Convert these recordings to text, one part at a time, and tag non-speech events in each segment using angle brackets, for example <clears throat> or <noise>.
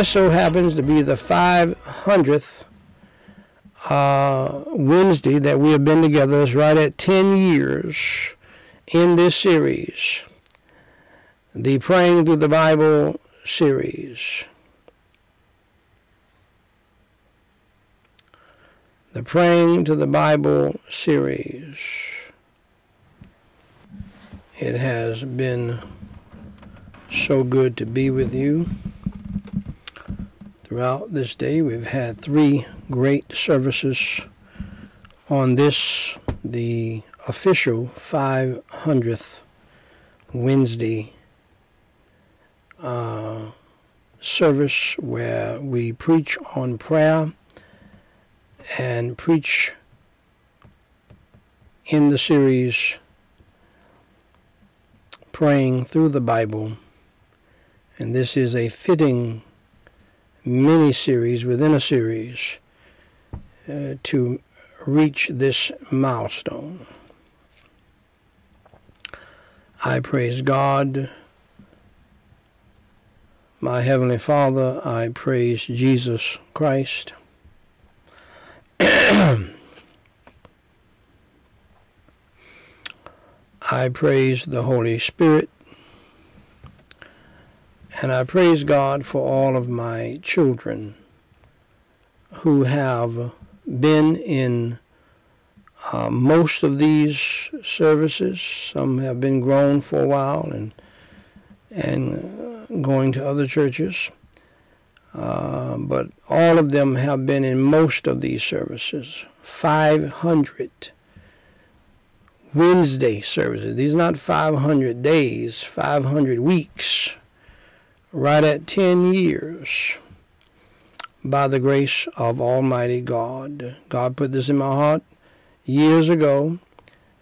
Just so happens to be the 500th uh, Wednesday that we have been together. It's right at 10 years in this series, the Praying Through the Bible series. The Praying to the Bible series. It has been so good to be with you. Throughout this day, we've had three great services on this, the official 500th Wednesday uh, service where we preach on prayer and preach in the series Praying Through the Bible. And this is a fitting mini series within a series uh, to reach this milestone. I praise God, my Heavenly Father. I praise Jesus Christ. <clears throat> I praise the Holy Spirit. And I praise God for all of my children who have been in uh, most of these services. Some have been grown for a while and and going to other churches. Uh, but all of them have been in most of these services. 500 Wednesday services. These are not 500 days, 500 weeks. Right at 10 years by the grace of Almighty God. God put this in my heart years ago,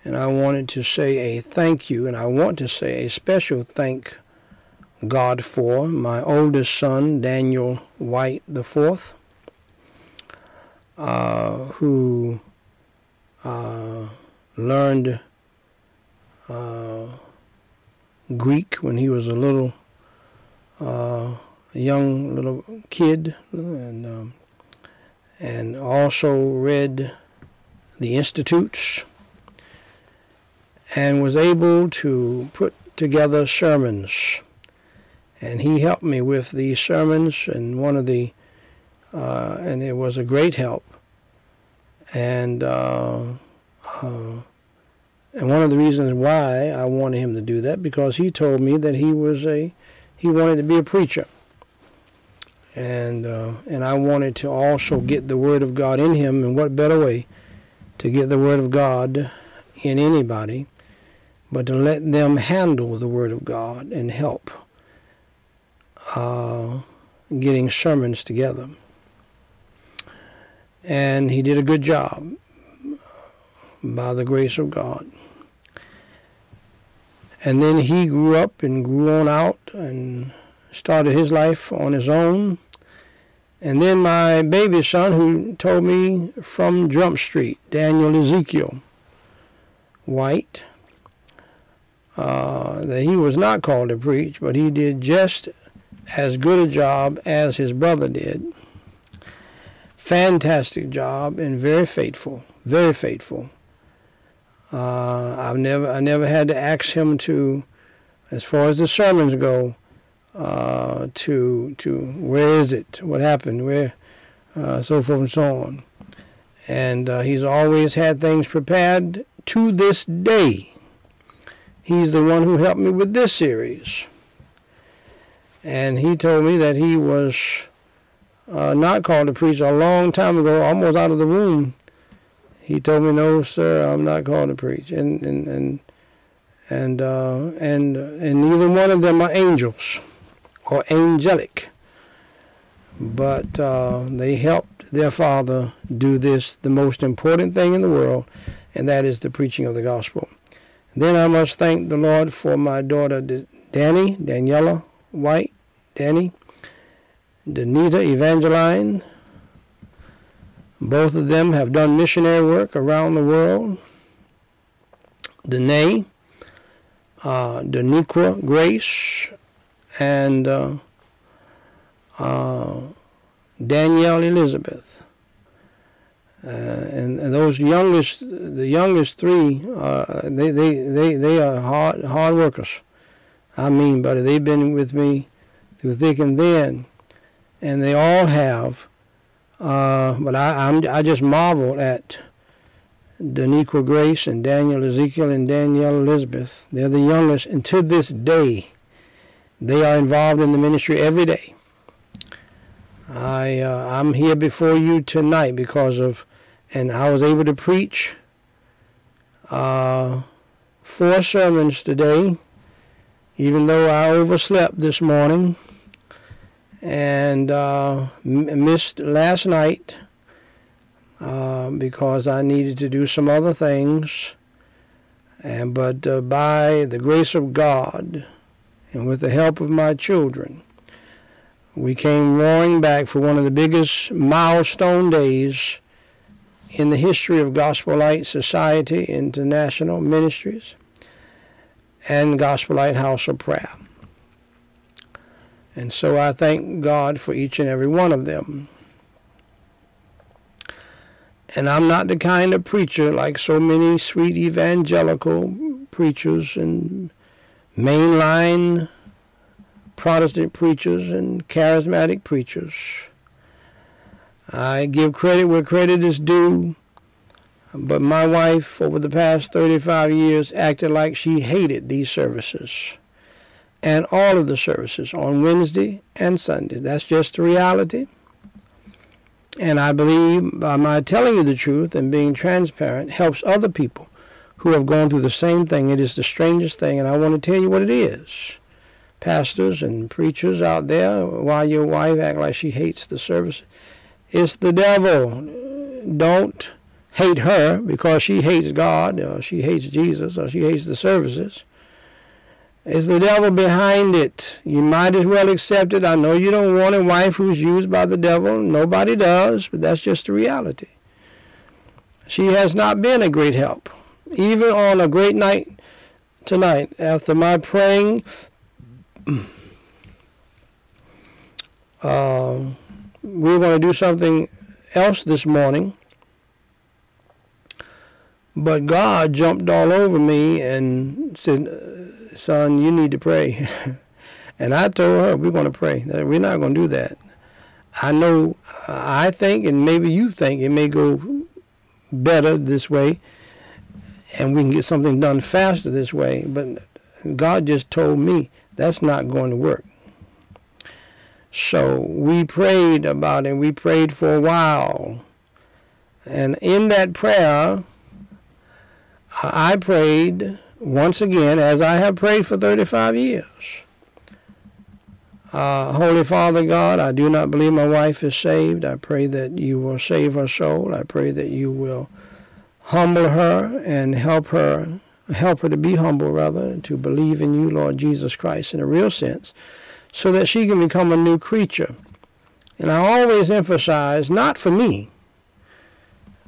and I wanted to say a thank you, and I want to say a special thank God for my oldest son, Daniel White IV, uh, who uh, learned uh, Greek when he was a little uh, young little kid, and um, and also read the institutes, and was able to put together sermons. And he helped me with these sermons, and one of the, uh, and it was a great help. And uh, uh, and one of the reasons why I wanted him to do that because he told me that he was a he wanted to be a preacher and uh, and I wanted to also get the Word of God in him. And what better way to get the Word of God in anybody, but to let them handle the Word of God and help uh, getting sermons together. And he did a good job by the grace of God. And then he grew up and grew on out and started his life on his own and then my baby son, who told me from Jump Street, Daniel Ezekiel White, uh, that he was not called to preach, but he did just as good a job as his brother did. Fantastic job and very faithful, very faithful. Uh, I've never, I never had to ask him to, as far as the sermons go, uh, to to where is it, what happened, where, uh, so forth and so on. And uh, he's always had things prepared to this day. He's the one who helped me with this series. And he told me that he was uh, not called to preach a long time ago, almost out of the womb. He told me, "No, sir, I'm not called to preach." And and and and uh, and and neither one of them are angels or angelic. But uh, they helped their father do this, the most important thing in the world, and that is the preaching of the gospel. Then I must thank the Lord for my daughter Danny, Daniela White, Danny, Danita Evangeline. Both of them have done missionary work around the world. Danae, uh, Daniqua Grace, and uh, uh, Danielle Elizabeth. Uh, and, and, those youngest, the youngest three, uh, they, they, they, they are hard, hard workers. I mean, buddy, they've been with me through thick and thin, and they all have. Uh, but I, I'm, I just marvel at Daniqua Grace and Daniel Ezekiel and Danielle Elizabeth. They're the youngest, and to this day, they are involved in the ministry every day. I uh, I'm here before you tonight because of, and I was able to preach uh, four sermons today, even though I overslept this morning and uh, missed last night uh, because I needed to do some other things. And but uh, by the grace of God, and with the help of my children, we came roaring back for one of the biggest milestone days in the history of Gospel Light Society International Ministries and Gospel Light House of Prayer. And so I thank God for each and every one of them. And I'm not the kind of preacher like so many sweet evangelical preachers and mainline Protestant preachers and charismatic preachers. I give credit where credit is due, but my wife, over the past 35 years, acted like she hated these services and all of the services on Wednesday and Sunday. That's just the reality. And I believe by my telling you the truth and being transparent helps other people who have gone through the same thing. It is the strangest thing, and I want to tell you what it is pastors and preachers out there while your wife act like she hates the service. It's the devil. Don't hate her because she hates God or she hates Jesus or she hates the services. It's the devil behind it. You might as well accept it. I know you don't want a wife who's used by the devil. Nobody does, but that's just the reality. She has not been a great help. Even on a great night tonight, after my praying <clears throat> uh, we're going to do something else this morning. But God jumped all over me and said, Son, you need to pray. <laughs> and I told her, We're going to pray. We're not going to do that. I know, I think, and maybe you think it may go better this way, and we can get something done faster this way. But God just told me that's not going to work. So we prayed about it. We prayed for a while. And in that prayer, I prayed once again, as I have prayed for 35 years. Uh, Holy Father God, I do not believe my wife is saved. I pray that you will save her soul. I pray that you will humble her and help her help her to be humble, rather, to believe in you, Lord Jesus Christ, in a real sense, so that she can become a new creature. And I always emphasize, not for me,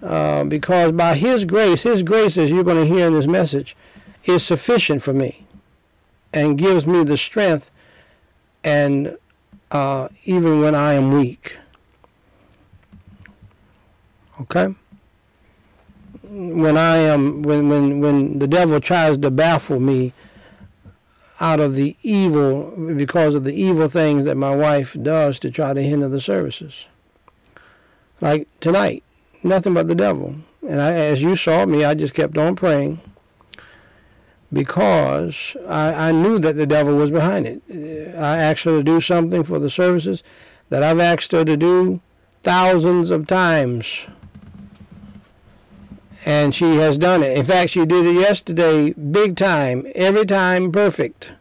uh, because by His grace, His grace, as you're going to hear in this message, is sufficient for me and gives me the strength and uh, even when I am weak. Okay? when I am when when when the devil tries to baffle me out of the evil because of the evil things that my wife does to try to hinder the services. Like tonight, nothing but the devil. And I, as you saw me, I just kept on praying because I, I knew that the devil was behind it. Uh, I asked her to do something for the services that I've asked her to do thousands of times and she has done it. In fact, she did it yesterday, big time, every time perfect.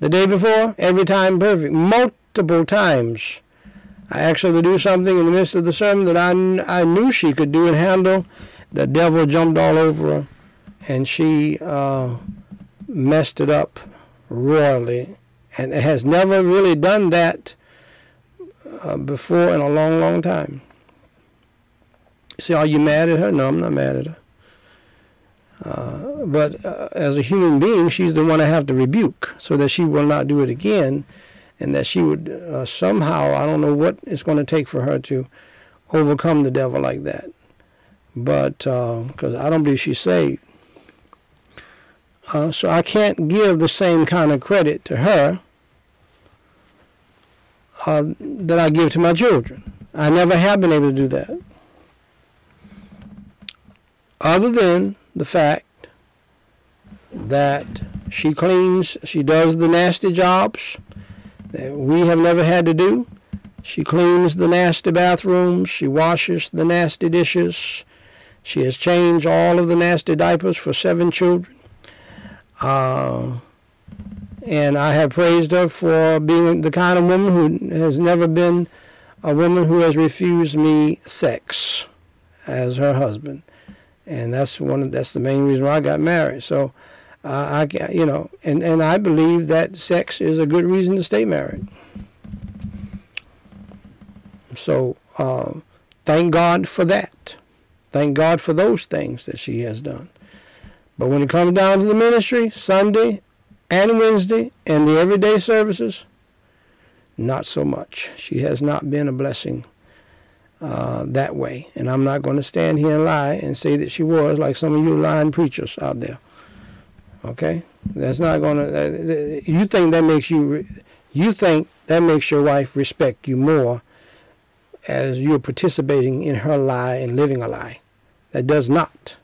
The day before, every time perfect, multiple times. I asked her to do something in the midst of the sermon that I, I knew she could do and handle. The devil jumped all over her, and she uh, messed it up royally, and has never really done that uh, before in a long, long time. Say, are you mad at her? No, I'm not mad at her. Uh, but uh, as a human being, she's the one I have to rebuke so that she will not do it again. And that she would uh, somehow, I don't know what it's going to take for her to overcome the devil like that. But because uh, I don't believe she's saved. Uh, so I can't give the same kind of credit to her uh, that I give to my children. I never have been able to do that. Other than the fact that she cleans, she does the nasty jobs that we have never had to do. She cleans the nasty bathrooms, she washes the nasty dishes, she has changed all of the nasty diapers for seven children. Uh, and I have praised her for being the kind of woman who has never been a woman who has refused me sex as her husband. And that's one. That's the main reason why I got married. So uh, I, you know, and, and I believe that sex is a good reason to stay married. So uh, thank God for that. Thank God for those things that she has done. But when it comes down to the ministry, Sunday and Wednesday and the everyday services, not so much. She has not been a blessing uh, that way. And I'm not going to stand here and lie and say that she was, like some of you lying preachers out there. Okay, that's not going uh, to. You think that makes you? You think that makes your wife respect you more as you're participating in her lie and living a lie. That does not.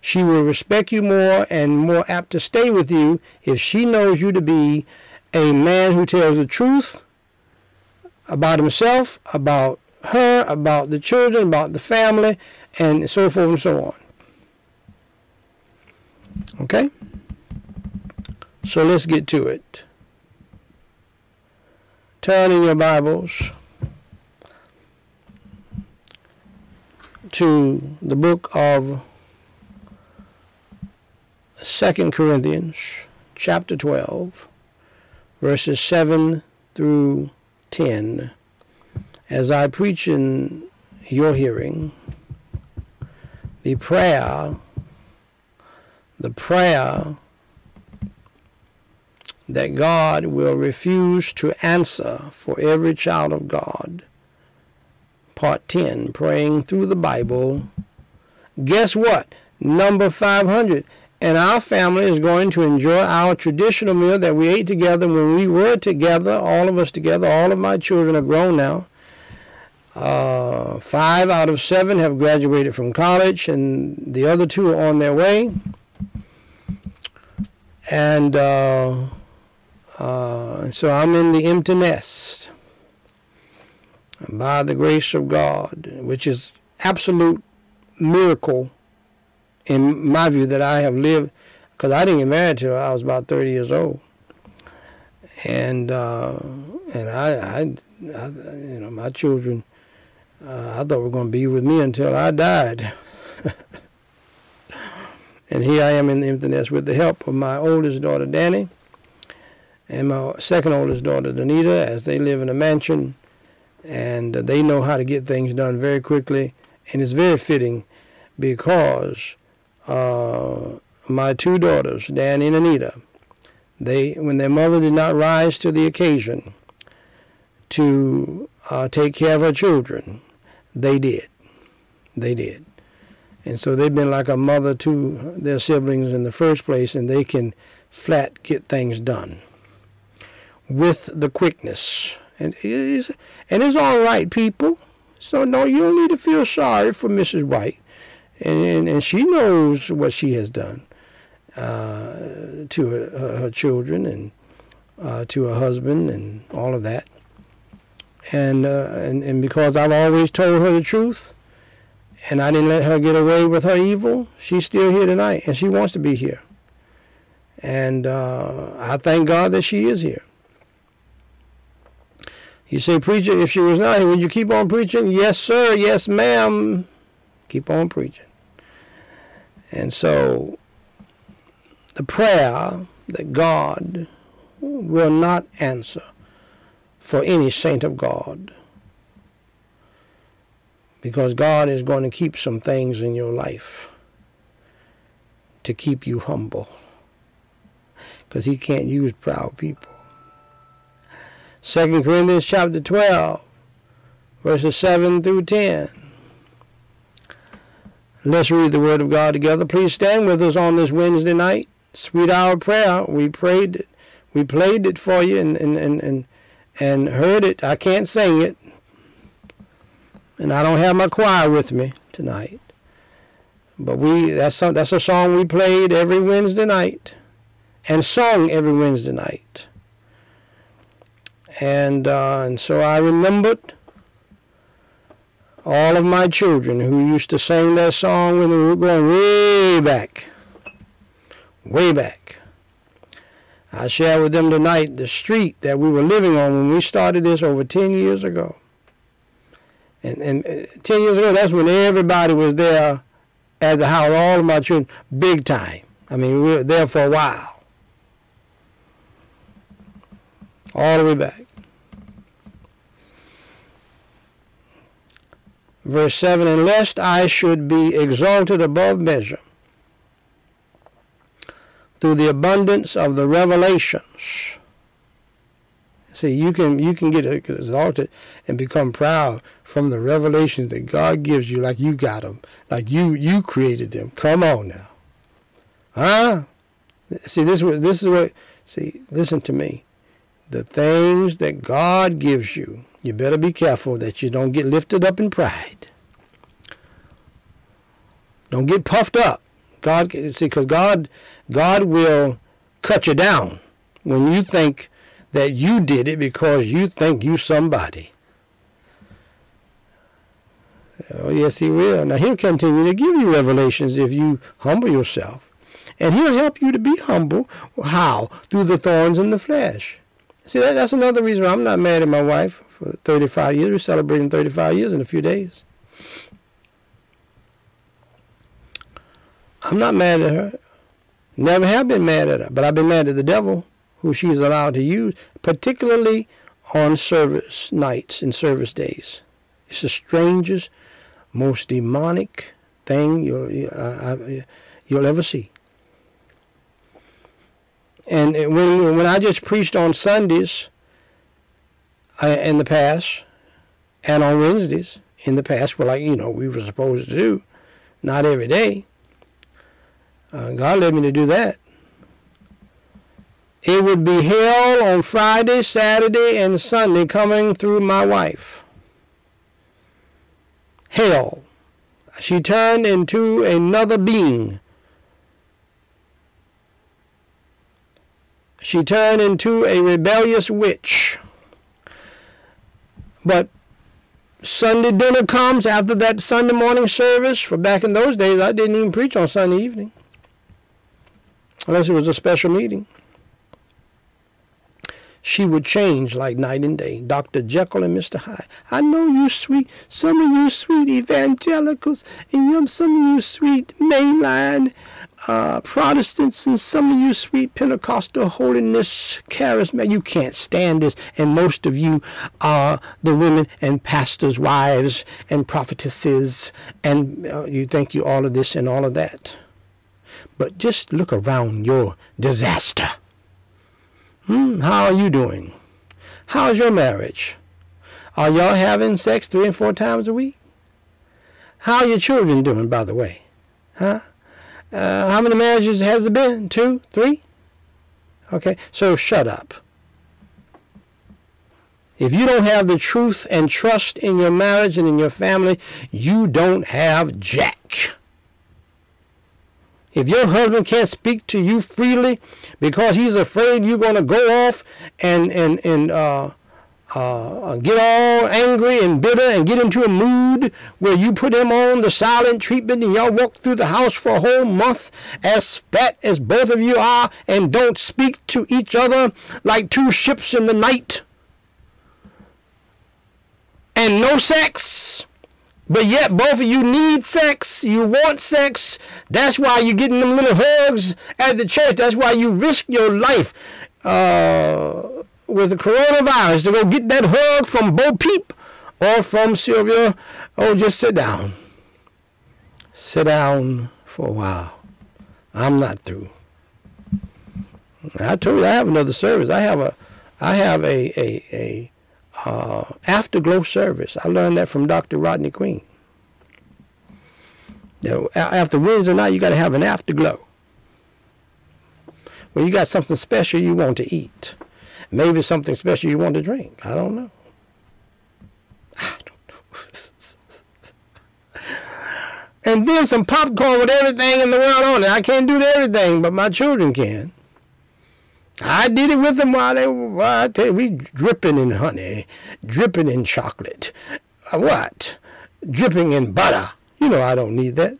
She will respect you more and more apt to stay with you if she knows you to be a man who tells the truth about himself, about her, about the children, about the family, and so forth and so on. Okay? So let's get to it. Turn in your Bibles to the book of Second Corinthians, chapter 12, verses 7 through 10. As I preach in your hearing, the prayer the prayer that God will refuse to answer for every child of God. Part 10, praying through the Bible. Guess what? Number 500. And our family is going to enjoy our traditional meal that we ate together when we were together, all of us together. All of my children are grown now. Uh, five out of seven have graduated from college, and the other two are on their way. And uh, uh, so I'm in the empty nest by the grace of God, which is absolute miracle in my view that I have lived, because I didn't get married till I was about 30 years old, and uh, and I, I, I, you know, my children, uh, I thought were going to be with me until I died. And here I am in the empty nest with the help of my oldest daughter, Danny, and my second oldest daughter, Danita, as they live in a mansion. And they know how to get things done very quickly. And it's very fitting because uh, my two daughters, Danny and Anita, they, when their mother did not rise to the occasion to uh, take care of her children, they did. They did. And so they've been like a mother to their siblings in the first place, and they can flat get things done with the quickness. And it's, and it's all right, people. So no, you don't need to feel sorry for Mrs. White, and and, and she knows what she has done uh, to her, her, children and uh, to her husband and all of that. And uh, and and because I've always told her the truth, and I didn't let her get away with her evil, she's still here tonight, and she wants to be here. And uh, I thank God that she is here. You say, preacher, if she was not here, would you keep on preaching? Yes, sir. Yes, ma'am. Keep on preaching. And so, the prayer that God will not answer for any saint of God because God is going to keep some things in your life to keep you humble. Because he can't use proud people. 2 Corinthians chapter 12, verses 7 through 10. Let's read the Word of God together. Please stand with us on this Wednesday night. Sweet hour of prayer. We prayed it. We played it for you and, and, and, and, and heard it. I can't sing it. And I don't have my choir with me tonight. But we that's that's a song we played every Wednesday night and sung every Wednesday night. And uh, and so I remembered all of my children who used to sing that song when we were going way back, way back. I share with them tonight the street that we were living on when we started this over 10 years ago. And, and uh, 10 years ago, that's when everybody was there at the house, all of my children, big time. I mean, we were there for a while. All the way back. Verse 7 And lest I should be exalted above measure through the abundance of the revelations. See, you can you can get exalted and become proud from the revelations that God gives you, like you got them, like you you created them. Come on now, huh? See, this this is what. See, listen to me. The things that God gives you, you better be careful that you don't get lifted up in pride. Don't get puffed up. God, see, because God, God will cut you down when you think that you did it because you think you somebody. Oh, yes, He will. Now, He'll continue to give you revelations if you humble yourself. And He'll help you to be humble. How? Through the thorns in the flesh. See, that, that's another reason I'm not mad at my wife for 35 years. We're celebrating 35 years in a few days. I'm not mad at her. Never have been mad at her, but I've been mad at the devil who she's allowed to use, particularly on service nights and service days. It's the strangest, most demonic thing you'll, uh, you'll ever see. And when when I just preached on Sundays in the past, and on Wednesdays in the past, well, like you know we were supposed to do, not every day. Uh, God led me to do that. It would be hell on Friday, Saturday, and Sunday coming through my wife. Hell. She turned into another being. She turned into a rebellious witch. But Sunday dinner comes after that Sunday morning service. For back in those days, I didn't even preach on Sunday evening, unless it was a special meeting she would change like night and day. Dr. Jekyll and Mr. Hyde. I know you sweet, some of you sweet evangelicals, and some of you sweet mainline uh, Protestants, and some of you sweet Pentecostal holiness charisma. You can't stand this, and most of you are the women and pastors' wives and prophetesses, and uh, you think you all of this and all of that. But just look around your disaster. Hmm, how are you doing? How's your marriage? Are y'all having sex three and four times a week? How are your children doing, by the way? Huh? Uh, how many marriages has it been? Two? Three? Okay, so shut up. If you don't have the truth and trust in your marriage and in your family, you don't have jack. If your husband can't speak to you freely because he's afraid you're going to go off and and and uh, uh, get all angry and bitter and get into a mood where you put him on the silent treatment and y'all walk through the house for a whole month as fat as both of you are and don't speak to each other like two ships in the night. And no sex but yet both of you need sex, you want sex. That's why you're getting them little hugs at the church. That's why you risk your life uh, with the coronavirus to go get that hug from Bo Peep or from Sylvia. Oh, just sit down. Sit down for a while. I'm not through. I told you I have another service. I have a I have a a a uh, afterglow service. I learned that from Dr. Rodney Queen. You know, after Wednesday night, you got to have an afterglow. When you got something special you want to eat, maybe something special you want to drink. I don't know. I don't know. <laughs> and then some popcorn with everything in the world on it. I can't do everything, but my children can. I did it with them while they were, well, I tell you, we dripping in honey, dripping in chocolate. Uh, what? Dripping in butter. You know I don't need that.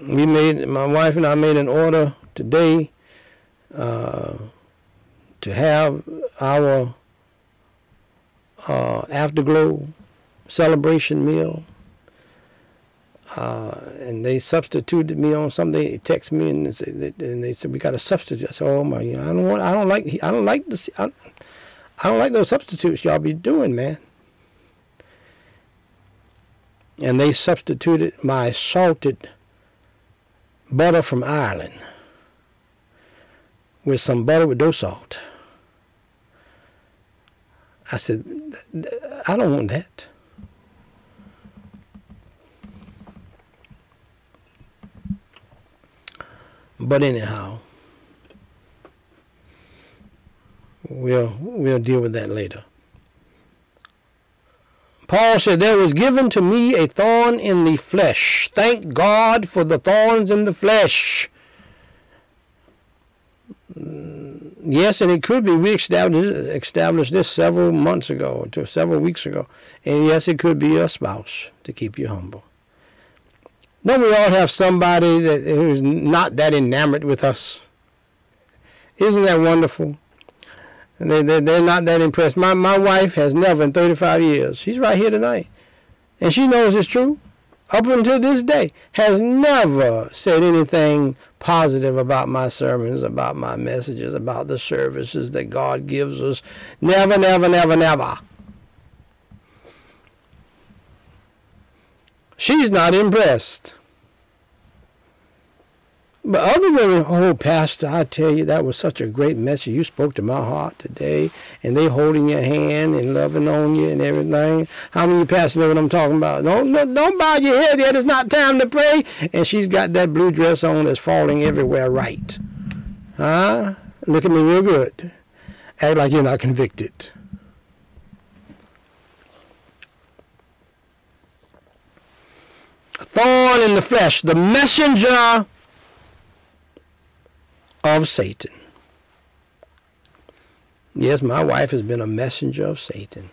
We made, my wife and I made an order today uh, to have our uh, afterglow celebration meal. Uh, and they substituted me on something. They text me and they, said, and they said we got a substitute. I said, "Oh my, I don't want. I don't like. I don't like this. I, I don't like those substitutes y'all be doing, man." And they substituted my salted butter from Ireland with some butter with no salt. I said, I don't want that. But anyhow, we'll we'll deal with that later. Paul said, There was given to me a thorn in the flesh. Thank God for the thorns in the flesh. Yes, and it could be. We established, established this several months ago, to several weeks ago. And yes, it could be your spouse to keep you humble. Don't we all have somebody that who's not that enamored with us? Isn't that wonderful? They, they, they're not that impressed. My, my wife has never in 35 years, she's right here tonight, and she knows it's true, up until this day, has never said anything positive about my sermons, about my messages, about the services that God gives us. Never, never, never, never. She's not impressed. But other women, oh, Pastor, I tell you, that was such a great message. You spoke to my heart today, and they holding your hand and loving on you and everything. How many pastors know what I'm talking about? Don't, don't bow your head yet. It's not time to pray. And she's got that blue dress on that's falling everywhere right. Huh? Look at me real good. Act like you're not convicted. Thorn in the flesh, the messenger of Satan. Yes, my wife has been a messenger of Satan.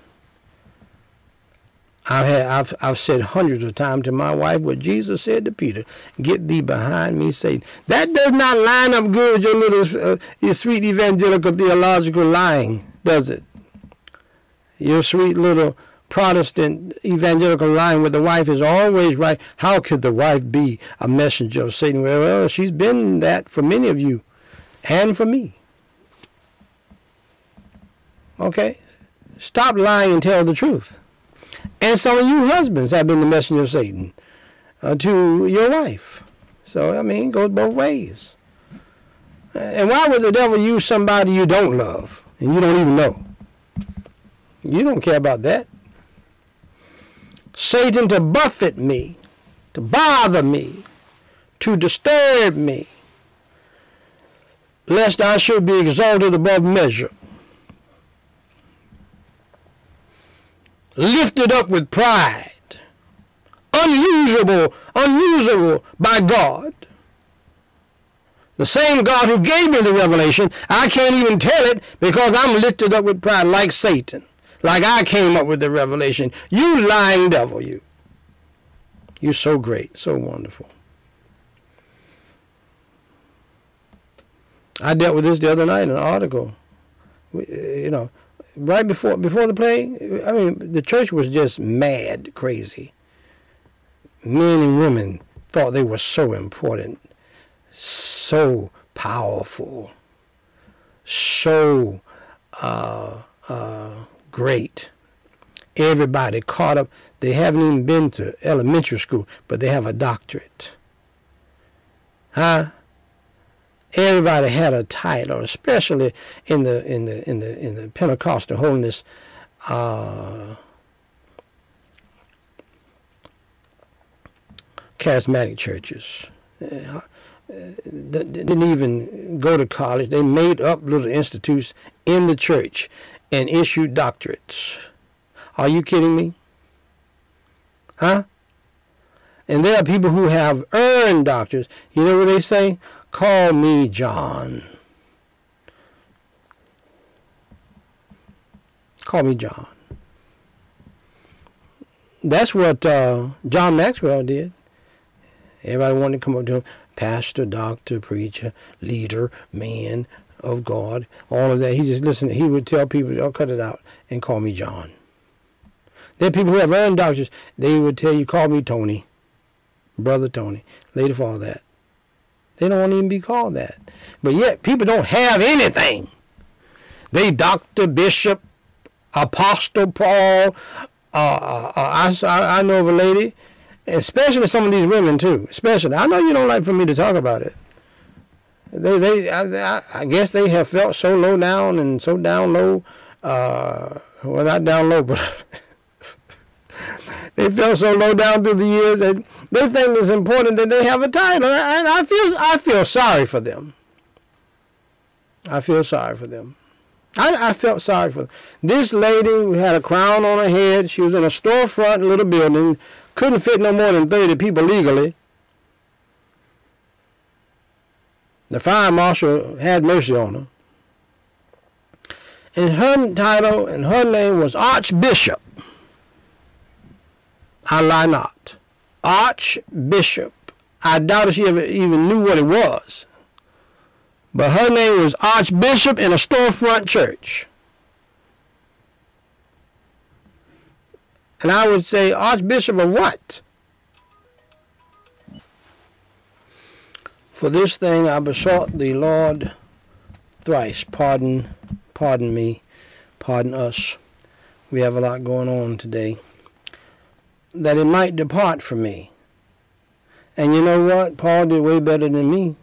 I've, had, I've, I've said hundreds of times to my wife what Jesus said to Peter, get thee behind me, Satan. That does not line up good with your little uh, your sweet evangelical theological lying, does it? Your sweet little Protestant evangelical line where the wife is always right. How could the wife be a messenger of Satan? Well, she's been that for many of you and for me. Okay? Stop lying and tell the truth. And some of you husbands have been the messenger of Satan uh, to your wife. So, I mean, it goes both ways. And why would the devil use somebody you don't love and you don't even know? You don't care about that. Satan to buffet me, to bother me, to disturb me, lest I should be exalted above measure. Lifted up with pride, unusable, unusable by God. The same God who gave me the revelation, I can't even tell it because I'm lifted up with pride like Satan like I came up with the revelation. You lying devil, you. You're so great, so wonderful. I dealt with this the other night in an article. You know, right before before the play, I mean, the church was just mad crazy. Men and women thought they were so important, so powerful, so uh, uh, great. Everybody caught up. They haven't even been to elementary school, but they have a doctorate. Huh? Everybody had a title, especially in the in the in the in the Pentecostal holiness uh, charismatic churches. Uh, didn't even go to college. They made up little institutes in the church and issued doctorates. Are you kidding me? Huh? And there are people who have earned doctors. You know what they say? Call me John. Call me John. That's what uh, John Maxwell did. Everybody wanted to come up to him, pastor, doctor, preacher, leader, man of God, all of that. He just listened. He would tell people, "Don't cut it out," and call me John. There are people who have earned doctors. They would tell you, "Call me Tony, brother Tony." Later for all that, they don't want to even be called that. But yet, people don't have anything. They doctor, bishop, apostle Paul. Uh, uh, uh I, I know of a lady especially some of these women too. Especially, I know you don't like for me to talk about it. They, they, I, I guess they have felt so low down and so down low. Uh, well, not down low, but <laughs> they felt so low down through the years that they think it's important that they have a title, and I feel, I feel sorry for them. I feel sorry for them. I, I felt sorry for them. This lady had a crown on her head. She was in a storefront little building couldn't fit no more than 30 people legally. The fire marshal had mercy on her. And her title and her name was Archbishop. I lie not. Archbishop. I doubt if she ever even knew what it was. But her name was Archbishop in a storefront church. And I would say, Archbishop of what? For this thing I besought the Lord thrice. Pardon, pardon me, pardon us. We have a lot going on today. That it might depart from me. And you know what? Paul did way better than me.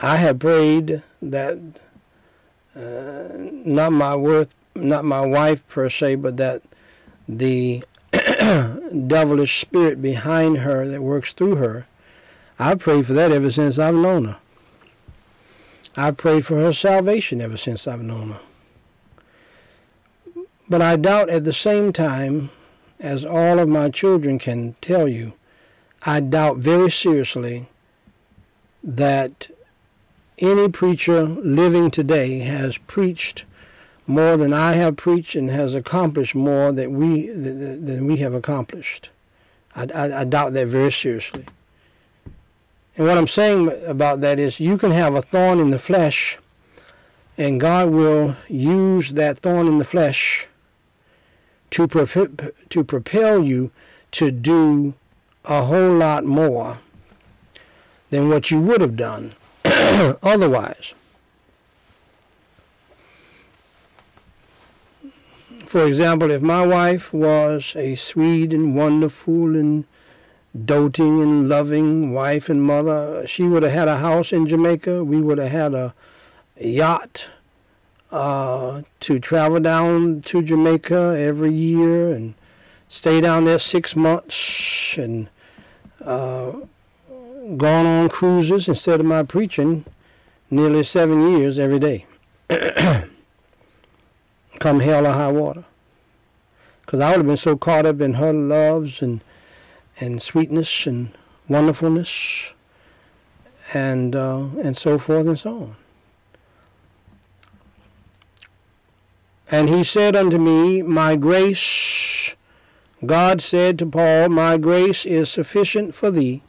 I have prayed that uh, not my worth, not my wife per se, but that the <clears throat> devilish spirit behind her that works through her. I've prayed for that ever since I've known her. I've prayed for her salvation ever since I've known her. But I doubt at the same time, as all of my children can tell you, I doubt very seriously that any preacher living today has preached more than I have preached and has accomplished more than we than we have accomplished. I, I, I doubt that very seriously. And what I'm saying about that is you can have a thorn in the flesh and God will use that thorn in the flesh to, to propel you to do a whole lot more than what you would have done <clears throat> otherwise. For example, if my wife was a sweet and wonderful and doting and loving wife and mother, she would have had a house in Jamaica. We would have had a yacht uh, to travel down to Jamaica every year and stay down there six months and uh, gone on cruises instead of my preaching nearly seven years every day. <clears throat> Come hell or high water. Because I would have been so caught up in her loves and and sweetness and wonderfulness and uh, and so forth and so on. And he said unto me, My grace, God said to Paul, My grace is sufficient for thee,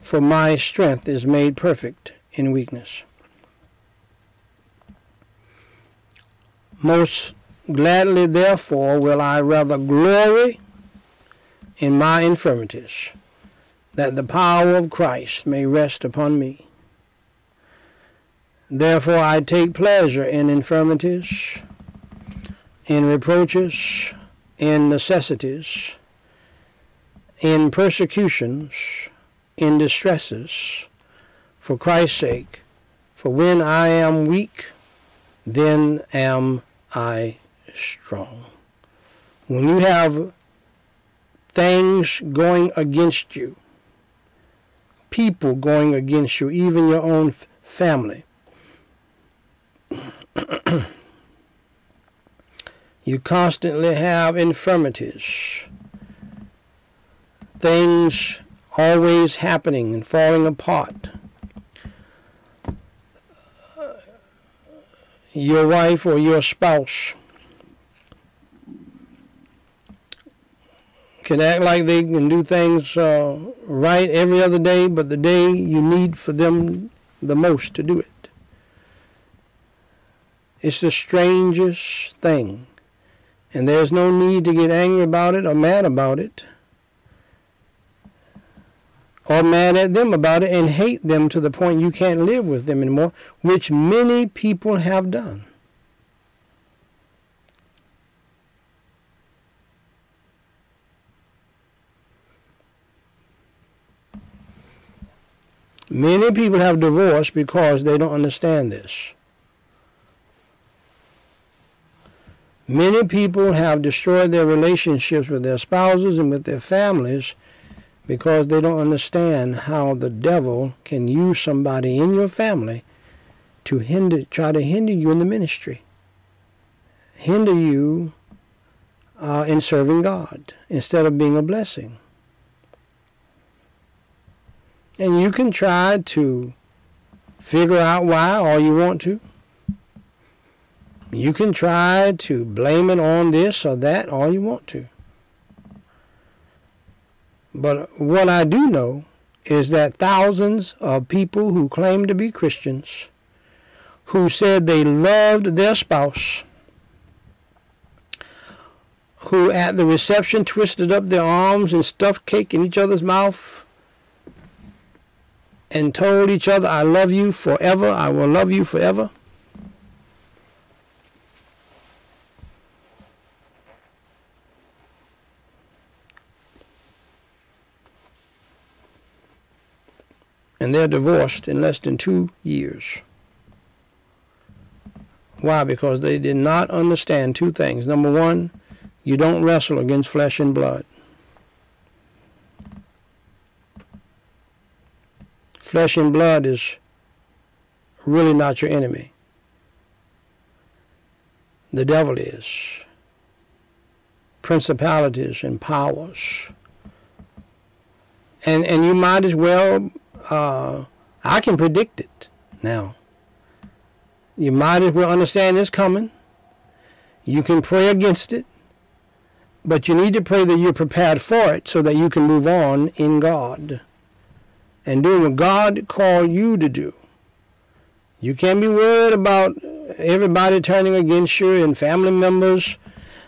for my strength is made perfect in weakness. Most gladly, therefore, will I rather glory in my infirmities, that the power of Christ may rest upon me. Therefore I take pleasure in infirmities, in reproaches, in necessities, in persecutions, in distresses, for Christ's sake. For when I am weak, then am I strong. When you have things going against you, people going against you, even your own family, <clears throat> you constantly have infirmities, things always happening and falling apart. Your wife or your spouse can act like they can do things uh, right every other day, but the day you need for them the most to do it. It's the strangest thing. And there's no need to get angry about it or mad about it. Or mad at them about it and hate them to the point you can't live with them anymore, which many people have done. Many people have divorced because they don't understand this. Many people have destroyed their relationships with their spouses and with their families because they don't understand how the devil can use somebody in your family to hinder, try to hinder you in the ministry, hinder you uh, in serving God instead of being a blessing. And you can try to figure out why all you want to. You can try to blame it on this or that all you want to. But what I do know is that thousands of people who claim to be Christians, who said they loved their spouse, who at the reception twisted up their arms and stuffed cake in each other's mouth, and told each other, I love you forever, I will love you forever. And they're divorced in less than two years. Why? Because they did not understand two things. Number one, you don't wrestle against flesh and blood. Flesh and blood is really not your enemy. The devil is. Principalities and powers. And and you might as well uh, I can predict it now. You might as well understand it's coming. You can pray against it, but you need to pray that you're prepared for it so that you can move on in God and doing what God called you to do. You can't be worried about everybody turning against you and family members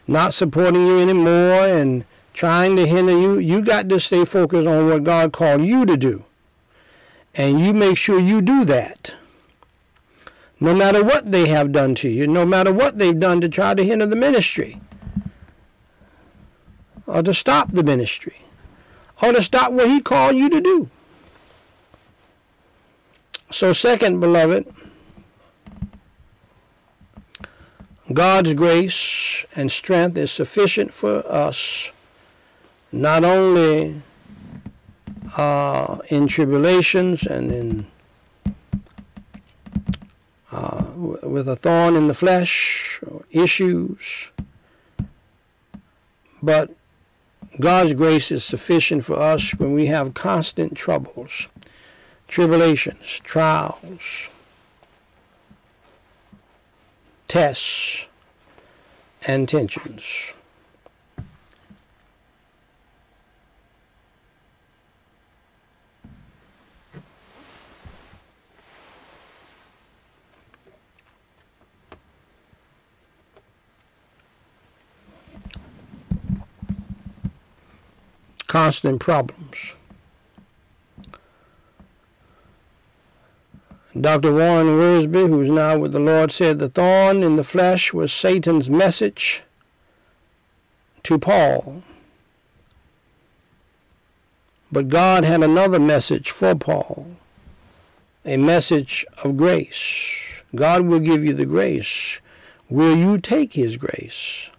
not supporting you anymore and trying to hinder you. You got to stay focused on what God called you to do. And you make sure you do that. No matter what they have done to you, no matter what they've done to try to hinder the ministry, or to stop the ministry, or to stop what He called you to do. So, second, beloved, God's grace and strength is sufficient for us not only uh, in tribulations and in uh, with a thorn in the flesh issues, but God's grace is sufficient for us when we have constant troubles tribulations, trials, tests, and tensions. Constant problems. Dr. Warren Wiersbe, who's now with the Lord, said the thorn in the flesh was Satan's message to Paul. But God had another message for Paul, a message of grace. God will give you the grace. Will you take his grace?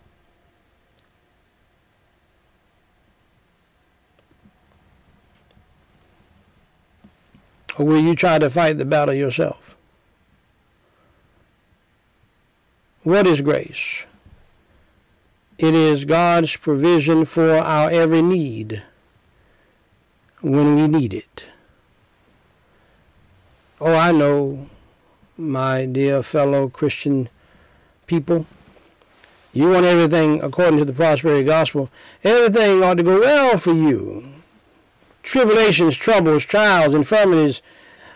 Or will you try to fight the battle yourself? What is grace? It is God's provision for our every need when we need it. Oh, I know, my dear fellow Christian people. You want everything according to the prosperity gospel. Everything ought to go well for you. Tribulations, troubles, trials, infirmities,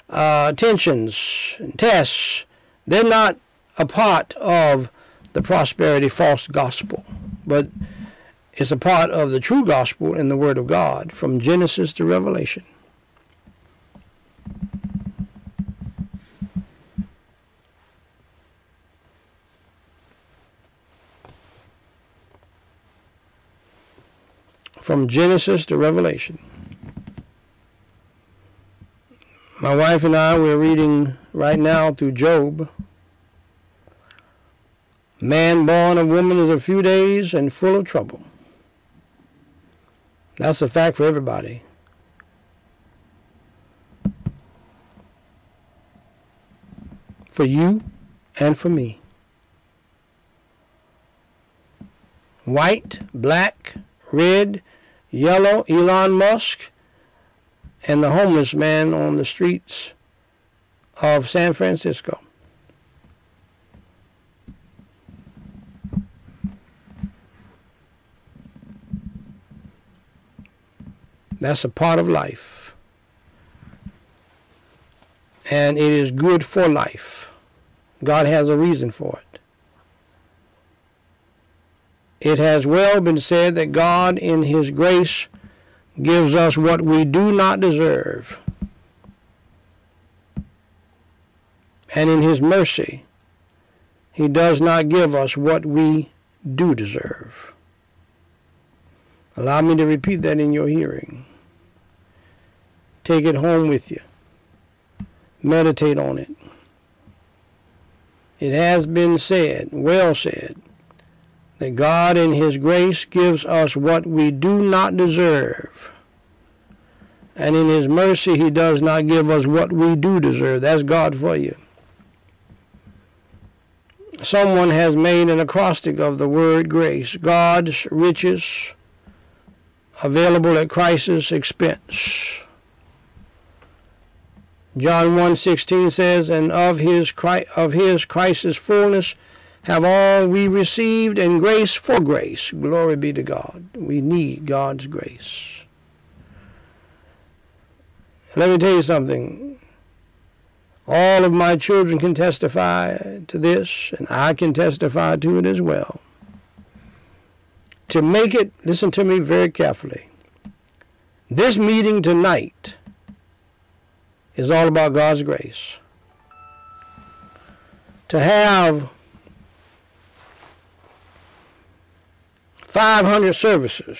uh, tensions, and tests, they're not a part of the prosperity false gospel, but it's a part of the true gospel in the Word of God from Genesis to Revelation. From Genesis to Revelation. My wife and I, we're reading right now through Job. Man born of woman is a few days and full of trouble. That's a fact for everybody. For you and for me. White, black, red, yellow, Elon Musk, and the homeless man on the streets of San Francisco. That's a part of life. And it is good for life. God has a reason for it. It has well been said that God, in His grace, gives us what we do not deserve. And in His mercy, He does not give us what we do deserve. Allow me to repeat that in your hearing. Take it home with you. Meditate on it. It has been said, well said, that God in His grace gives us what we do not deserve. And in His mercy, He does not give us what we do deserve. That's God for you. Someone has made an acrostic of the word grace God's riches available at Christ's expense. John 1:16 says, "And of his of his Christ's fullness have all we received and grace for grace. Glory be to God. We need God's grace. Let me tell you something. All of my children can testify to this, and I can testify to it as well. To make it, listen to me very carefully. This meeting tonight is all about God's grace. To have 500 services.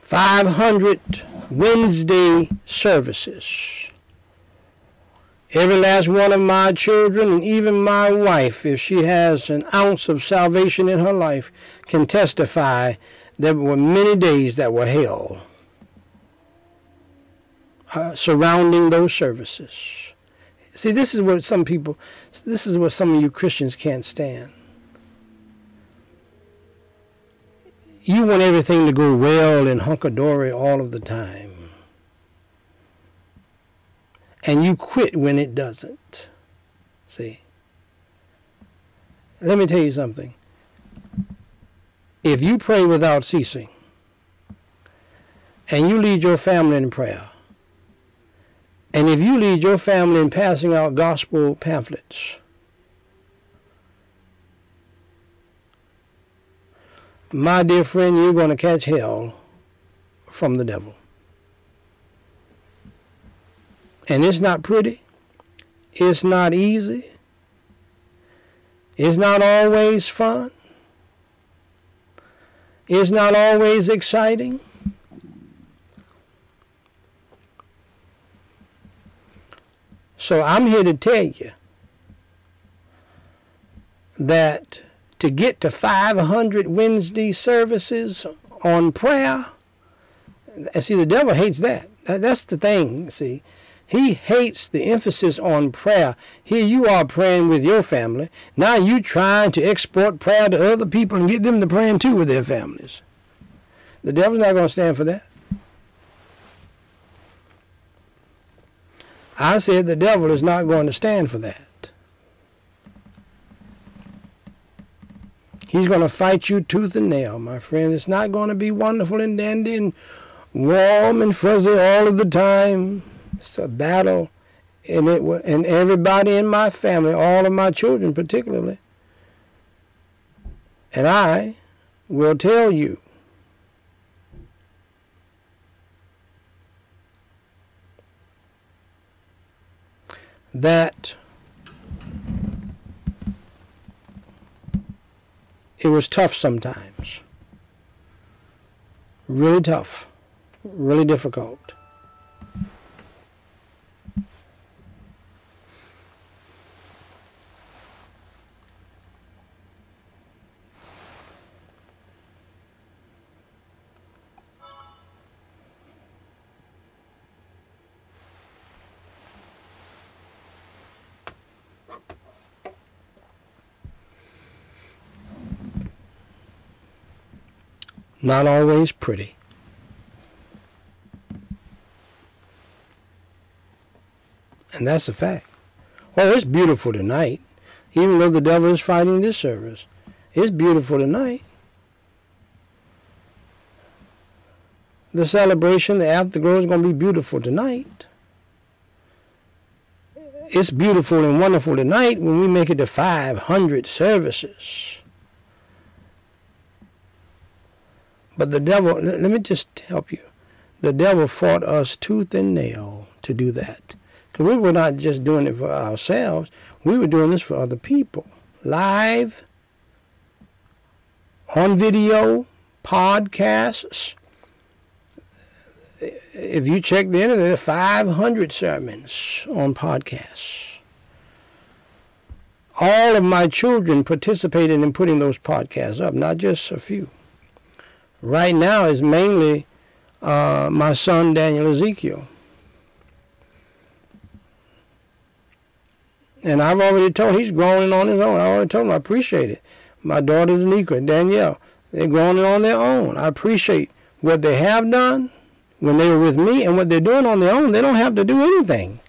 Five hundred Wednesday services. Every last one of my children, and even my wife, if she has an ounce of salvation in her life, can testify there were many days that were hell uh, surrounding those services. See, this is what some people, this is what some of you Christians can't stand. You want everything to go well and hunky-dory all of the time. And you quit when it doesn't. See? Let me tell you something. if you pray without ceasing and you lead your family in prayer, and if you lead your family in passing out gospel pamphlets, my dear friend, you're going to catch hell from the devil. And it's not pretty. It's not easy. It's not always fun. It's not always exciting. So I'm here to tell you that to get to 500 Wednesday services on prayer, see, the devil hates that. That's the thing, see. He hates the emphasis on prayer. Here you are praying with your family. Now you trying to export prayer to other people and get them to praying too with their families. The devil's not going to stand for that. I said the devil is not going to stand for that. He's going to fight you tooth and nail, my friend. It's not going to be wonderful and dandy and warm and fuzzy all of the time. It's a battle, and it and everybody in my family, all of my children particularly, and I will tell you that it was tough sometimes. Really tough. Really difficult. Not always pretty. And that's a fact. Oh, it's beautiful tonight. Even though the devil is fighting this service. It's beautiful tonight. The celebration, the afterglow is going to be beautiful tonight. It's beautiful and wonderful tonight when we make it to 500 services. But the devil, let me just help you. The devil fought us tooth and nail to do that. Because we were not just doing it for ourselves, we were doing this for other people. Live, on video, podcasts. If you check the internet, there are 500 sermons on podcasts. All of my children participated in putting those podcasts up, not just a few right now is mainly uh, my son Daniel Ezekiel. And I've already told he's growing on his own. I already told him I appreciate it. My daughter Danica, Danielle, they're growing on their own. I appreciate what they have done when they were with me and what they're doing on their own. They don't have to do anything.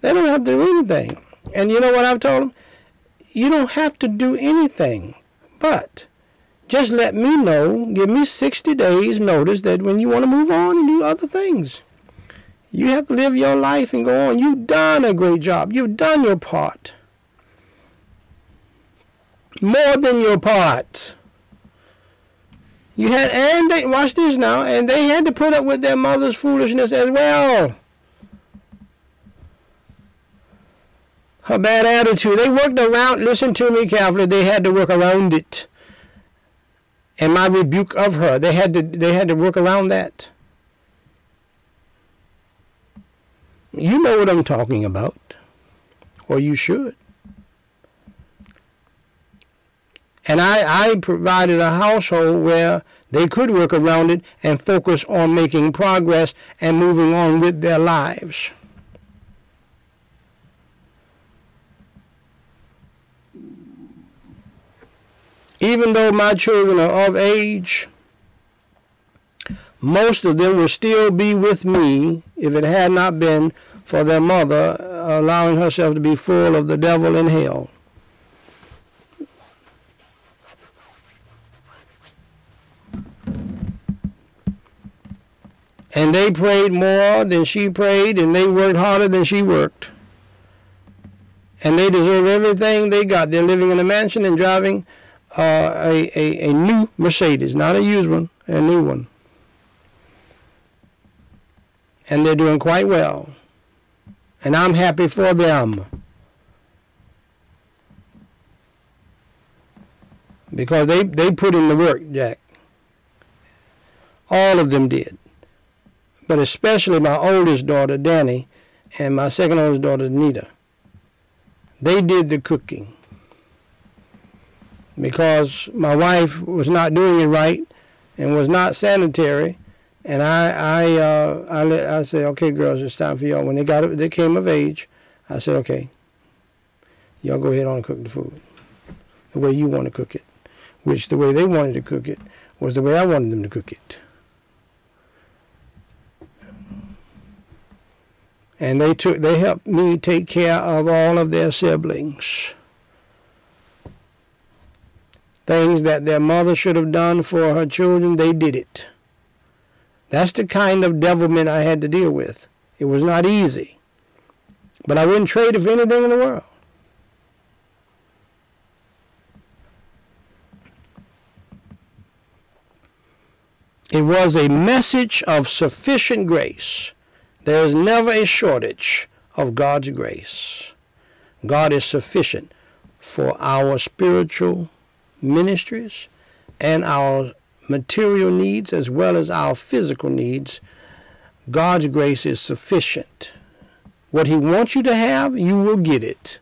They don't have to do anything. And you know what I've told them? You don't have to do anything. But just let me know, give me 60 days notice that when you want to move on and do other things. You have to live your life and go on. You've done a great job. You've done your part. More than your part. You had, and they, watch this now, and they had to put up with their mother's foolishness as well. Her bad attitude. They worked around, listen to me carefully, they had to work around it and my rebuke of her. They had to they had to work around that. You know what I'm talking about, or you should. And I, I provided a household where they could work around it and focus on making progress and moving on with their lives. Even though my children are of age, most of them will still be with me if it had not been for their mother allowing herself to be full of the devil in hell. And they prayed more than she prayed, and they worked harder than she worked. And they deserve everything they got. They're living in a mansion and driving uh, a, a, a new Mercedes, not a used one, a new one. And they're doing quite well. And I'm happy for them. Because they, they put in the work, Jack. All of them did. But especially my oldest daughter, Danny, and my second oldest daughter, Nita. They did the cooking. Because my wife was not doing it right and was not sanitary. And I, I, uh, I, let, I said, okay, girls, it's time for y'all. When they got, they came of age, I said, okay, y'all go ahead on and cook the food the way you want to cook it which the way they wanted to cook it was the way I wanted them to cook it. And they took they helped me take care of all of their siblings. Things that their mother should have done for her children, they did it. That's the kind of devilment I had to deal with. It was not easy. But I wouldn't trade it for anything in the world. It was a message of sufficient grace. There is never a shortage of God's grace. God is sufficient for our spiritual ministries and our material needs as well as our physical needs. God's grace is sufficient. What He wants you to have, you will get it.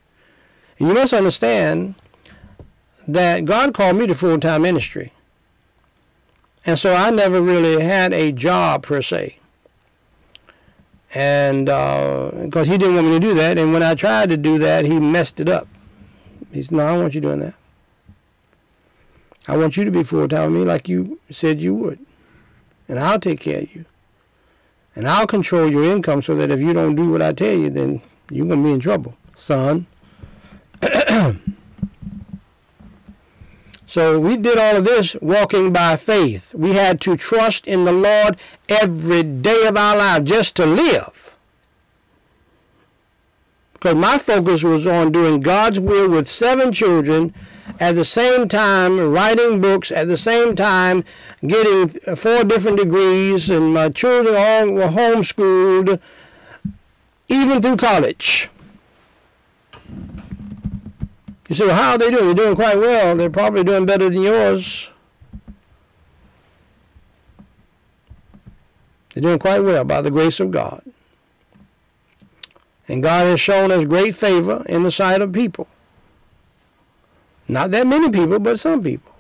And you must understand that God called me to full time ministry. And so I never really had a job per se. And because uh, he didn't want me to do that. And when I tried to do that, he messed it up. He said, No, I don't want you doing that. I want you to be full time with me like you said you would. And I'll take care of you. And I'll control your income so that if you don't do what I tell you, then you're going to be in trouble, son. <clears throat> So we did all of this walking by faith. We had to trust in the Lord every day of our life just to live. Because my focus was on doing God's will with seven children at the same time writing books, at the same time getting four different degrees, and my children all were homeschooled, even through college. You say, well, how are they doing? They're doing quite well. They're probably doing better than yours. They're doing quite well by the grace of God. And God has shown us great favor in the sight of people. Not that many people, but some people.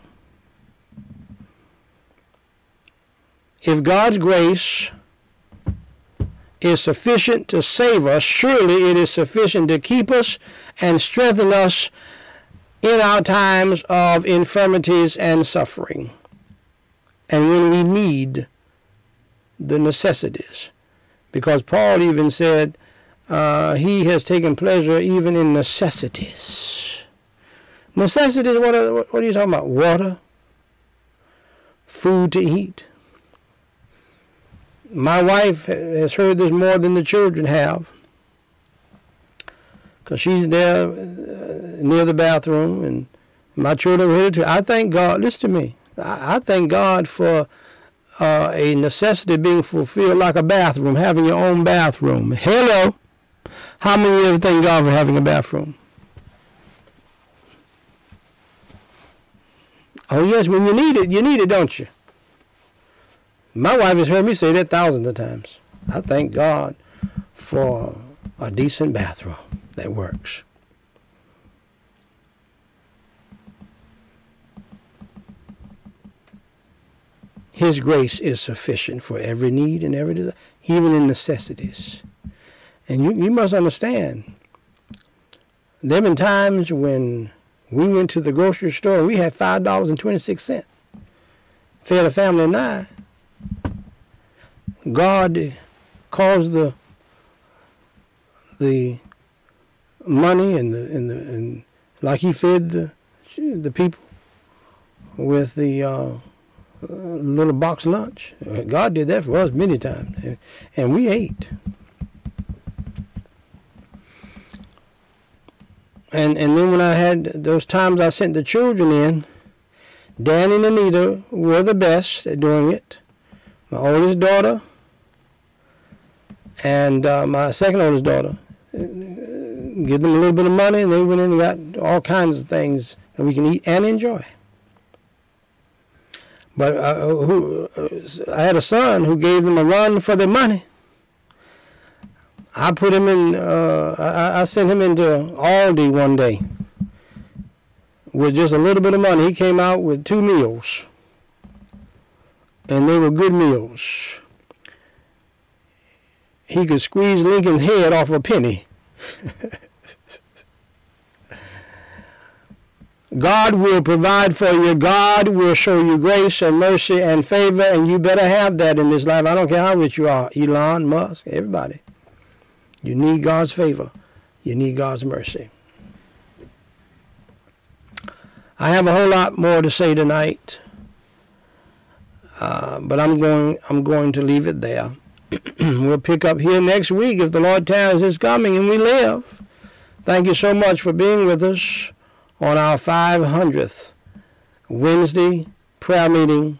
If God's grace is sufficient to save us, surely it is sufficient to keep us and strengthen us in our times of infirmities and suffering, and when we need the necessities. Because Paul even said, uh, he has taken pleasure even in necessities. Necessities, what are, what are you talking about? Water, food to eat. My wife has heard this more than the children have because she's there uh, near the bathroom, and my children are here too. I thank God. Listen to me. I, I thank God for uh, a necessity being fulfilled, like a bathroom, having your own bathroom. Hello. How many of you thank God for having a bathroom? Oh yes, when you need it, you need it, don't you? My wife has heard me say that thousands of times. I thank God for a decent bathroom that works. His grace is sufficient for every need and every desire, even in necessities. And you, you must understand, there have been times when we went to the grocery store and we had $5.26. Fed a family of nine. God caused the the money and the and the and like he fed the the people with the uh, little box lunch. God did that for us many times, and, and we ate. And and then when I had those times I sent the children in, Dan and Anita were the best at doing it. My oldest daughter and uh, my second oldest daughter. Give them a little bit of money, and they went in and got all kinds of things that we can eat and enjoy. But uh, who, uh, I had a son who gave them a run for their money. I put him in. Uh, I, I sent him into Aldi one day with just a little bit of money. He came out with two meals, and they were good meals. He could squeeze Lincoln's head off a penny. <laughs> God will provide for you. God will show you grace and mercy and favor, and you better have that in this life. I don't care how rich you are, Elon Musk, everybody. You need God's favor. You need God's mercy. I have a whole lot more to say tonight, uh, but I'm going. I'm going to leave it there. <clears throat> we'll pick up here next week if the Lord tarries His coming and we live. Thank you so much for being with us on our 500th Wednesday prayer meeting.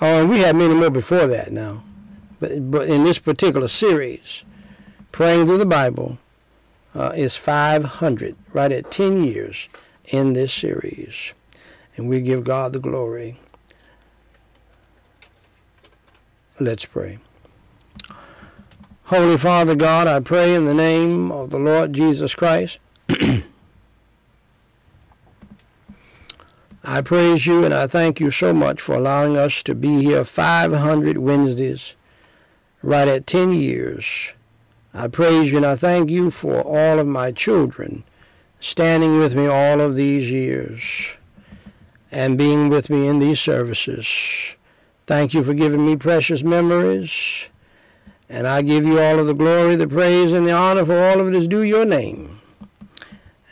Oh, and we had many more before that now. But, but in this particular series, Praying Through the Bible uh, is 500, right at 10 years in this series. And we give God the glory. Let's pray. Holy Father God, I pray in the name of the Lord Jesus Christ. <clears throat> I praise you and I thank you so much for allowing us to be here 500 Wednesdays, right at 10 years. I praise you and I thank you for all of my children standing with me all of these years and being with me in these services. Thank you for giving me precious memories. And I give you all of the glory, the praise, and the honor for all of it is due your name.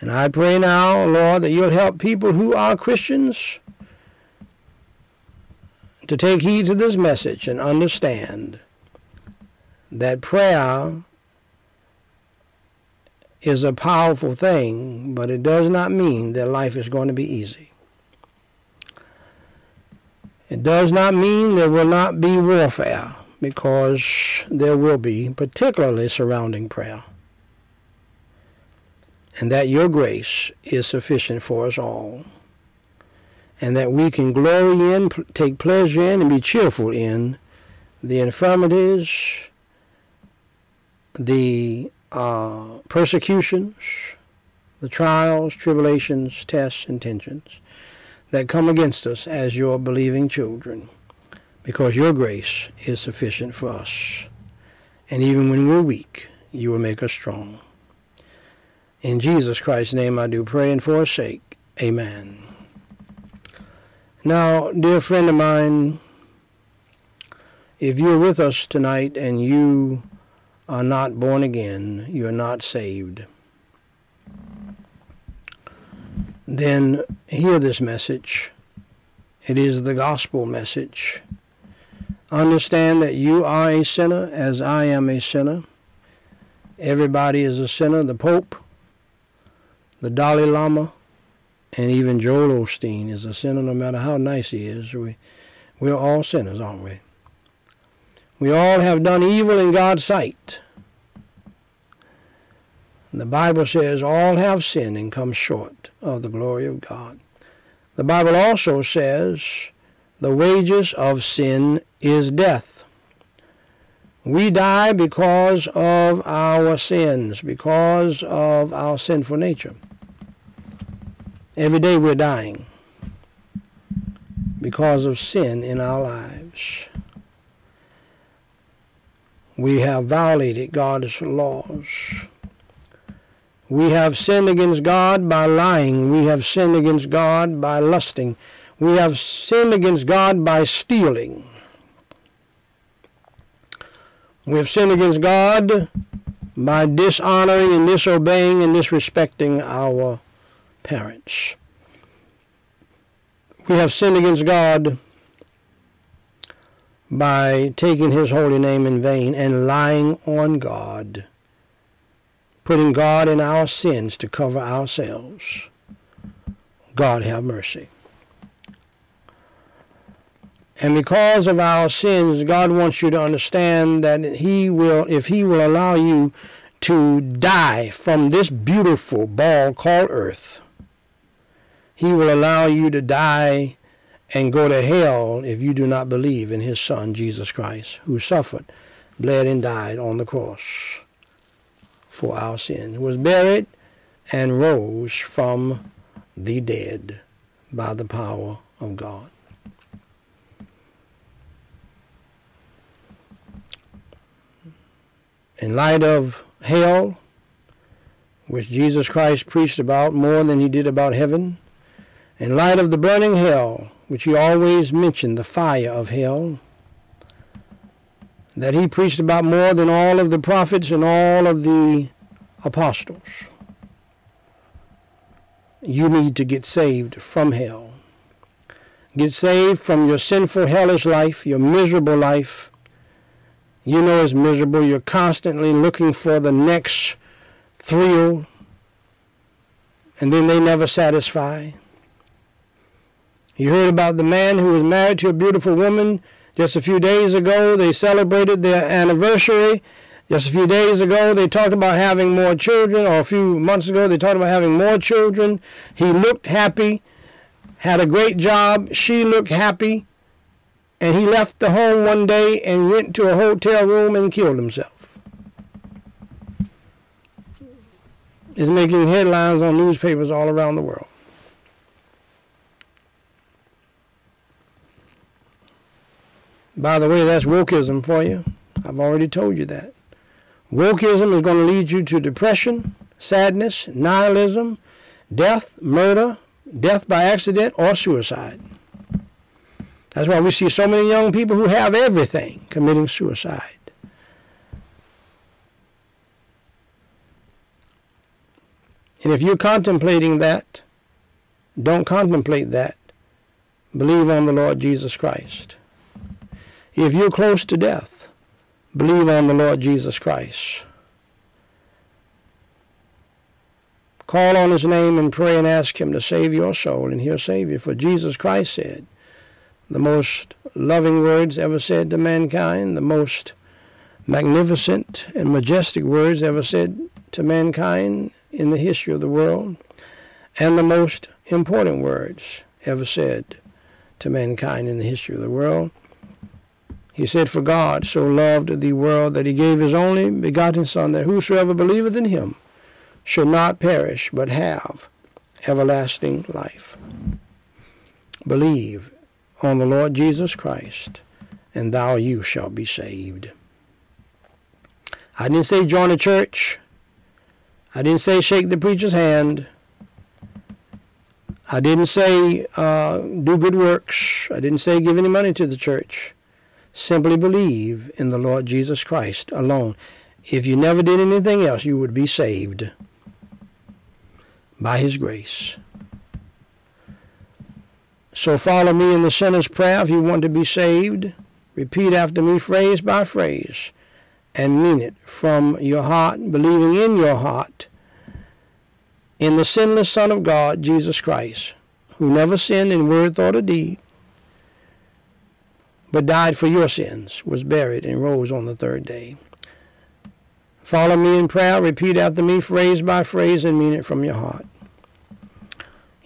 And I pray now, Lord, that you'll help people who are Christians to take heed to this message and understand that prayer is a powerful thing, but it does not mean that life is going to be easy. It does not mean there will not be warfare, because there will be, particularly surrounding prayer and that your grace is sufficient for us all, and that we can glory in, take pleasure in, and be cheerful in the infirmities, the uh, persecutions, the trials, tribulations, tests, and tensions that come against us as your believing children, because your grace is sufficient for us. And even when we're weak, you will make us strong. In Jesus Christ's name I do pray and forsake. Amen. Now, dear friend of mine, if you're with us tonight and you are not born again, you are not saved, then hear this message. It is the gospel message. Understand that you are a sinner as I am a sinner. Everybody is a sinner. The Pope the Dalai Lama, and even Joel Osteen is a sinner no matter how nice he is. We, we're all sinners, aren't we? We all have done evil in God's sight. The Bible says all have sinned and come short of the glory of God. The Bible also says the wages of sin is death. We die because of our sins, because of our sinful nature. Every day we're dying because of sin in our lives. We have violated God's laws. We have sinned against God by lying. We have sinned against God by lusting. We have sinned against God by stealing. We have sinned against God by dishonoring and disobeying and disrespecting our parents. We have sinned against God by taking his holy name in vain and lying on God, putting God in our sins to cover ourselves. God have mercy. And because of our sins, God wants you to understand that He will, if He will allow you to die from this beautiful ball called earth, He will allow you to die and go to hell if you do not believe in His Son, Jesus Christ, who suffered, bled, and died on the cross for our sins, was buried, and rose from the dead by the power of God. in light of hell, which Jesus Christ preached about more than he did about heaven, in light of the burning hell, which he always mentioned, the fire of hell, that he preached about more than all of the prophets and all of the apostles. You need to get saved from hell. Get saved from your sinful, hellish life, your miserable life, you know it's miserable. You're constantly looking for the next thrill, and then they never satisfy. You heard about the man who was married to a beautiful woman just a few days ago. They celebrated their anniversary. Just a few days ago, they talked about having more children, or a few months ago, they talked about having more children. He looked happy, had a great job. She looked happy and he left the home one day and went to a hotel room and killed himself. Is making headlines on newspapers all around the world. By the way, that's wokeism for you. I've already told you that. Wokeism is going to lead you to depression, sadness, nihilism, death, murder, death by accident, or suicide. That's why we see so many young people who have everything committing suicide. And if you're contemplating that, don't contemplate that. Believe on the Lord Jesus Christ. If you're close to death, believe on the Lord Jesus Christ. Call on his name and pray and ask him to save your soul, and he'll save you. For Jesus Christ said, the most loving words ever said to mankind, the most magnificent and majestic words ever said to mankind in the history of the world, and the most important words ever said to mankind in the history of the world. He said, For God so loved the world that he gave his only begotten Son, that whosoever believeth in him should not perish, but have everlasting life. Believe on the Lord Jesus Christ, and thou you shall be saved. I didn't say join a church. I didn't say shake the preacher's hand. I didn't say uh, do good works. I didn't say give any money to the church. Simply believe in the Lord Jesus Christ alone. If you never did anything else, you would be saved by His grace. So follow me in the sinner's prayer if you want to be saved. Repeat after me phrase by phrase and mean it from your heart, believing in your heart in the sinless Son of God, Jesus Christ, who never sinned in word, thought, or deed, but died for your sins, was buried, and rose on the third day. Follow me in prayer, repeat after me phrase by phrase, and mean it from your heart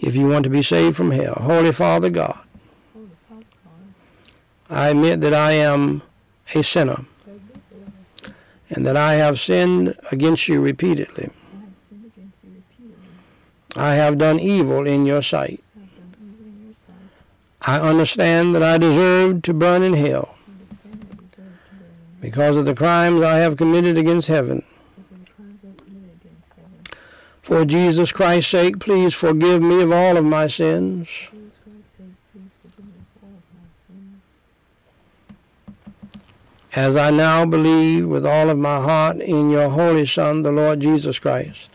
if you want to be saved from hell. Holy Father God, I admit that I am a sinner and that I have sinned against you repeatedly. I have done evil in your sight. I understand that I deserve to burn in hell because of the crimes I have committed against heaven. For Jesus Christ's sake, please forgive me of all of my sins. As I now believe with all of my heart in your Holy Son, the Lord Jesus Christ,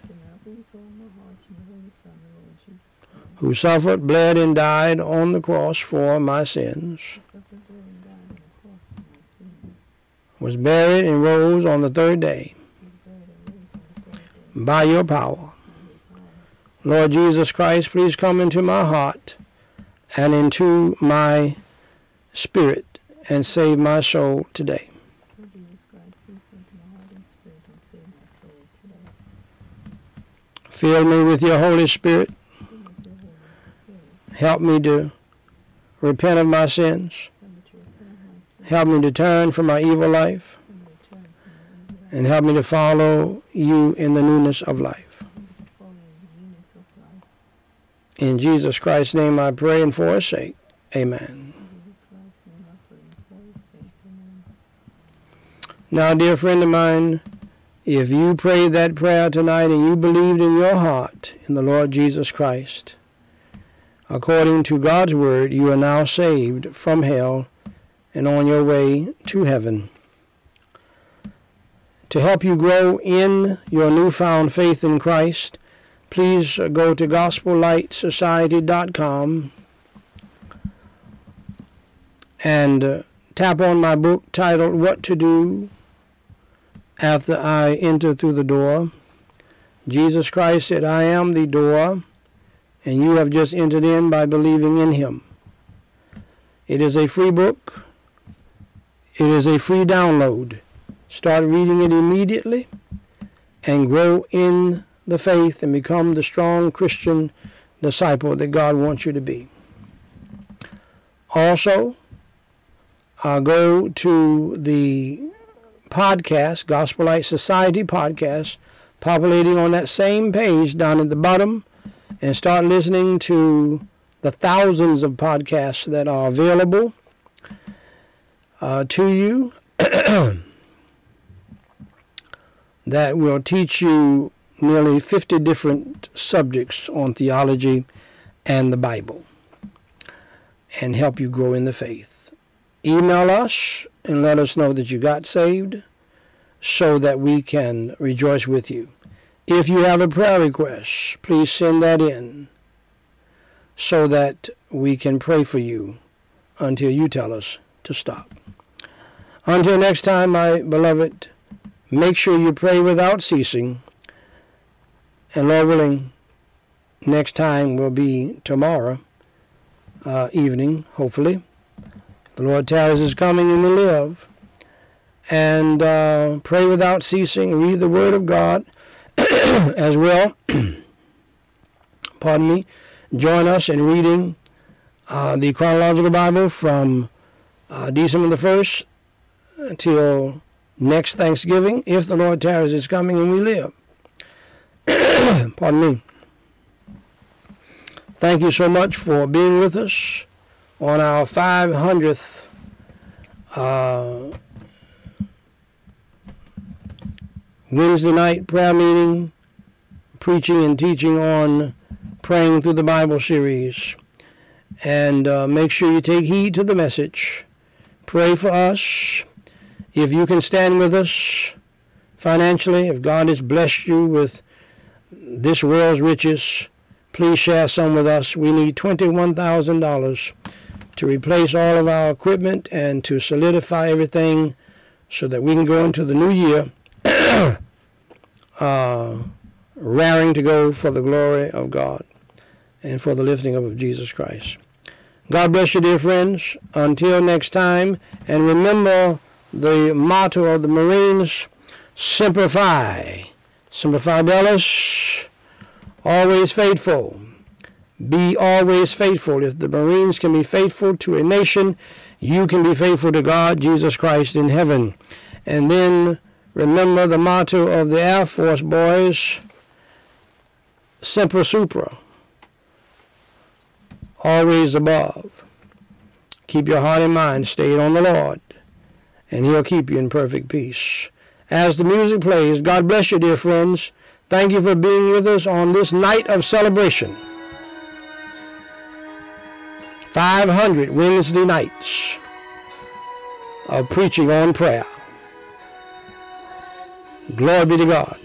who suffered, bled, and died on the cross for my sins. was buried, and rose on the third day by your power. Lord Jesus Christ, please come into my heart and into my spirit and save my soul today. Fill me with your Holy Spirit. Help me to repent of my sins. Help me to turn from my evil life. And help me to follow you in the newness of life. In Jesus Christ's name I pray and for his sake. Amen. Now, dear friend of mine, if you prayed that prayer tonight and you believed in your heart in the Lord Jesus Christ, according to God's word, you are now saved from hell and on your way to heaven. To help you grow in your newfound faith in Christ, please go to gospellightsociety.com and uh, tap on my book titled What to Do After I Enter Through the Door. Jesus Christ said, I am the door, and you have just entered in by believing in him. It is a free book. It is a free download. Start reading it immediately and grow in the faith and become the strong Christian disciple that God wants you to be. Also, go to the podcast, Gospel Light Society podcast, populating on that same page down at the bottom, and start listening to the thousands of podcasts that are available uh, to you <clears throat> that will teach you nearly 50 different subjects on theology and the Bible and help you grow in the faith. Email us and let us know that you got saved so that we can rejoice with you. If you have a prayer request, please send that in so that we can pray for you until you tell us to stop. Until next time, my beloved, make sure you pray without ceasing. And Lord willing, next time will be tomorrow uh, evening, hopefully. The Lord tells is coming and we live. And uh, pray without ceasing. Read the Word of God <clears throat> as well. <clears throat> Pardon me. Join us in reading uh, the chronological Bible from uh, December the 1st until next Thanksgiving, if the Lord tarries is coming and we live. <clears throat> Pardon me. Thank you so much for being with us on our 500th uh, Wednesday night prayer meeting, preaching and teaching on praying through the Bible series. And uh, make sure you take heed to the message. Pray for us. If you can stand with us financially, if God has blessed you with this world's riches, please share some with us. We need $21,000 to replace all of our equipment and to solidify everything so that we can go into the new year <coughs> uh, raring to go for the glory of God and for the lifting up of Jesus Christ. God bless you, dear friends. Until next time, and remember the motto of the Marines, Semper Fi. Semper Fidelis, always faithful. Be always faithful. If the Marines can be faithful to a nation, you can be faithful to God, Jesus Christ in heaven. And then remember the motto of the Air Force boys, Semper Supra always above. Keep your heart and mind stayed on the Lord, and He'll keep you in perfect peace. As the music plays, God bless you, dear friends. Thank you for being with us on this night of celebration. 500 Wednesday nights of preaching on prayer. Glory be to God.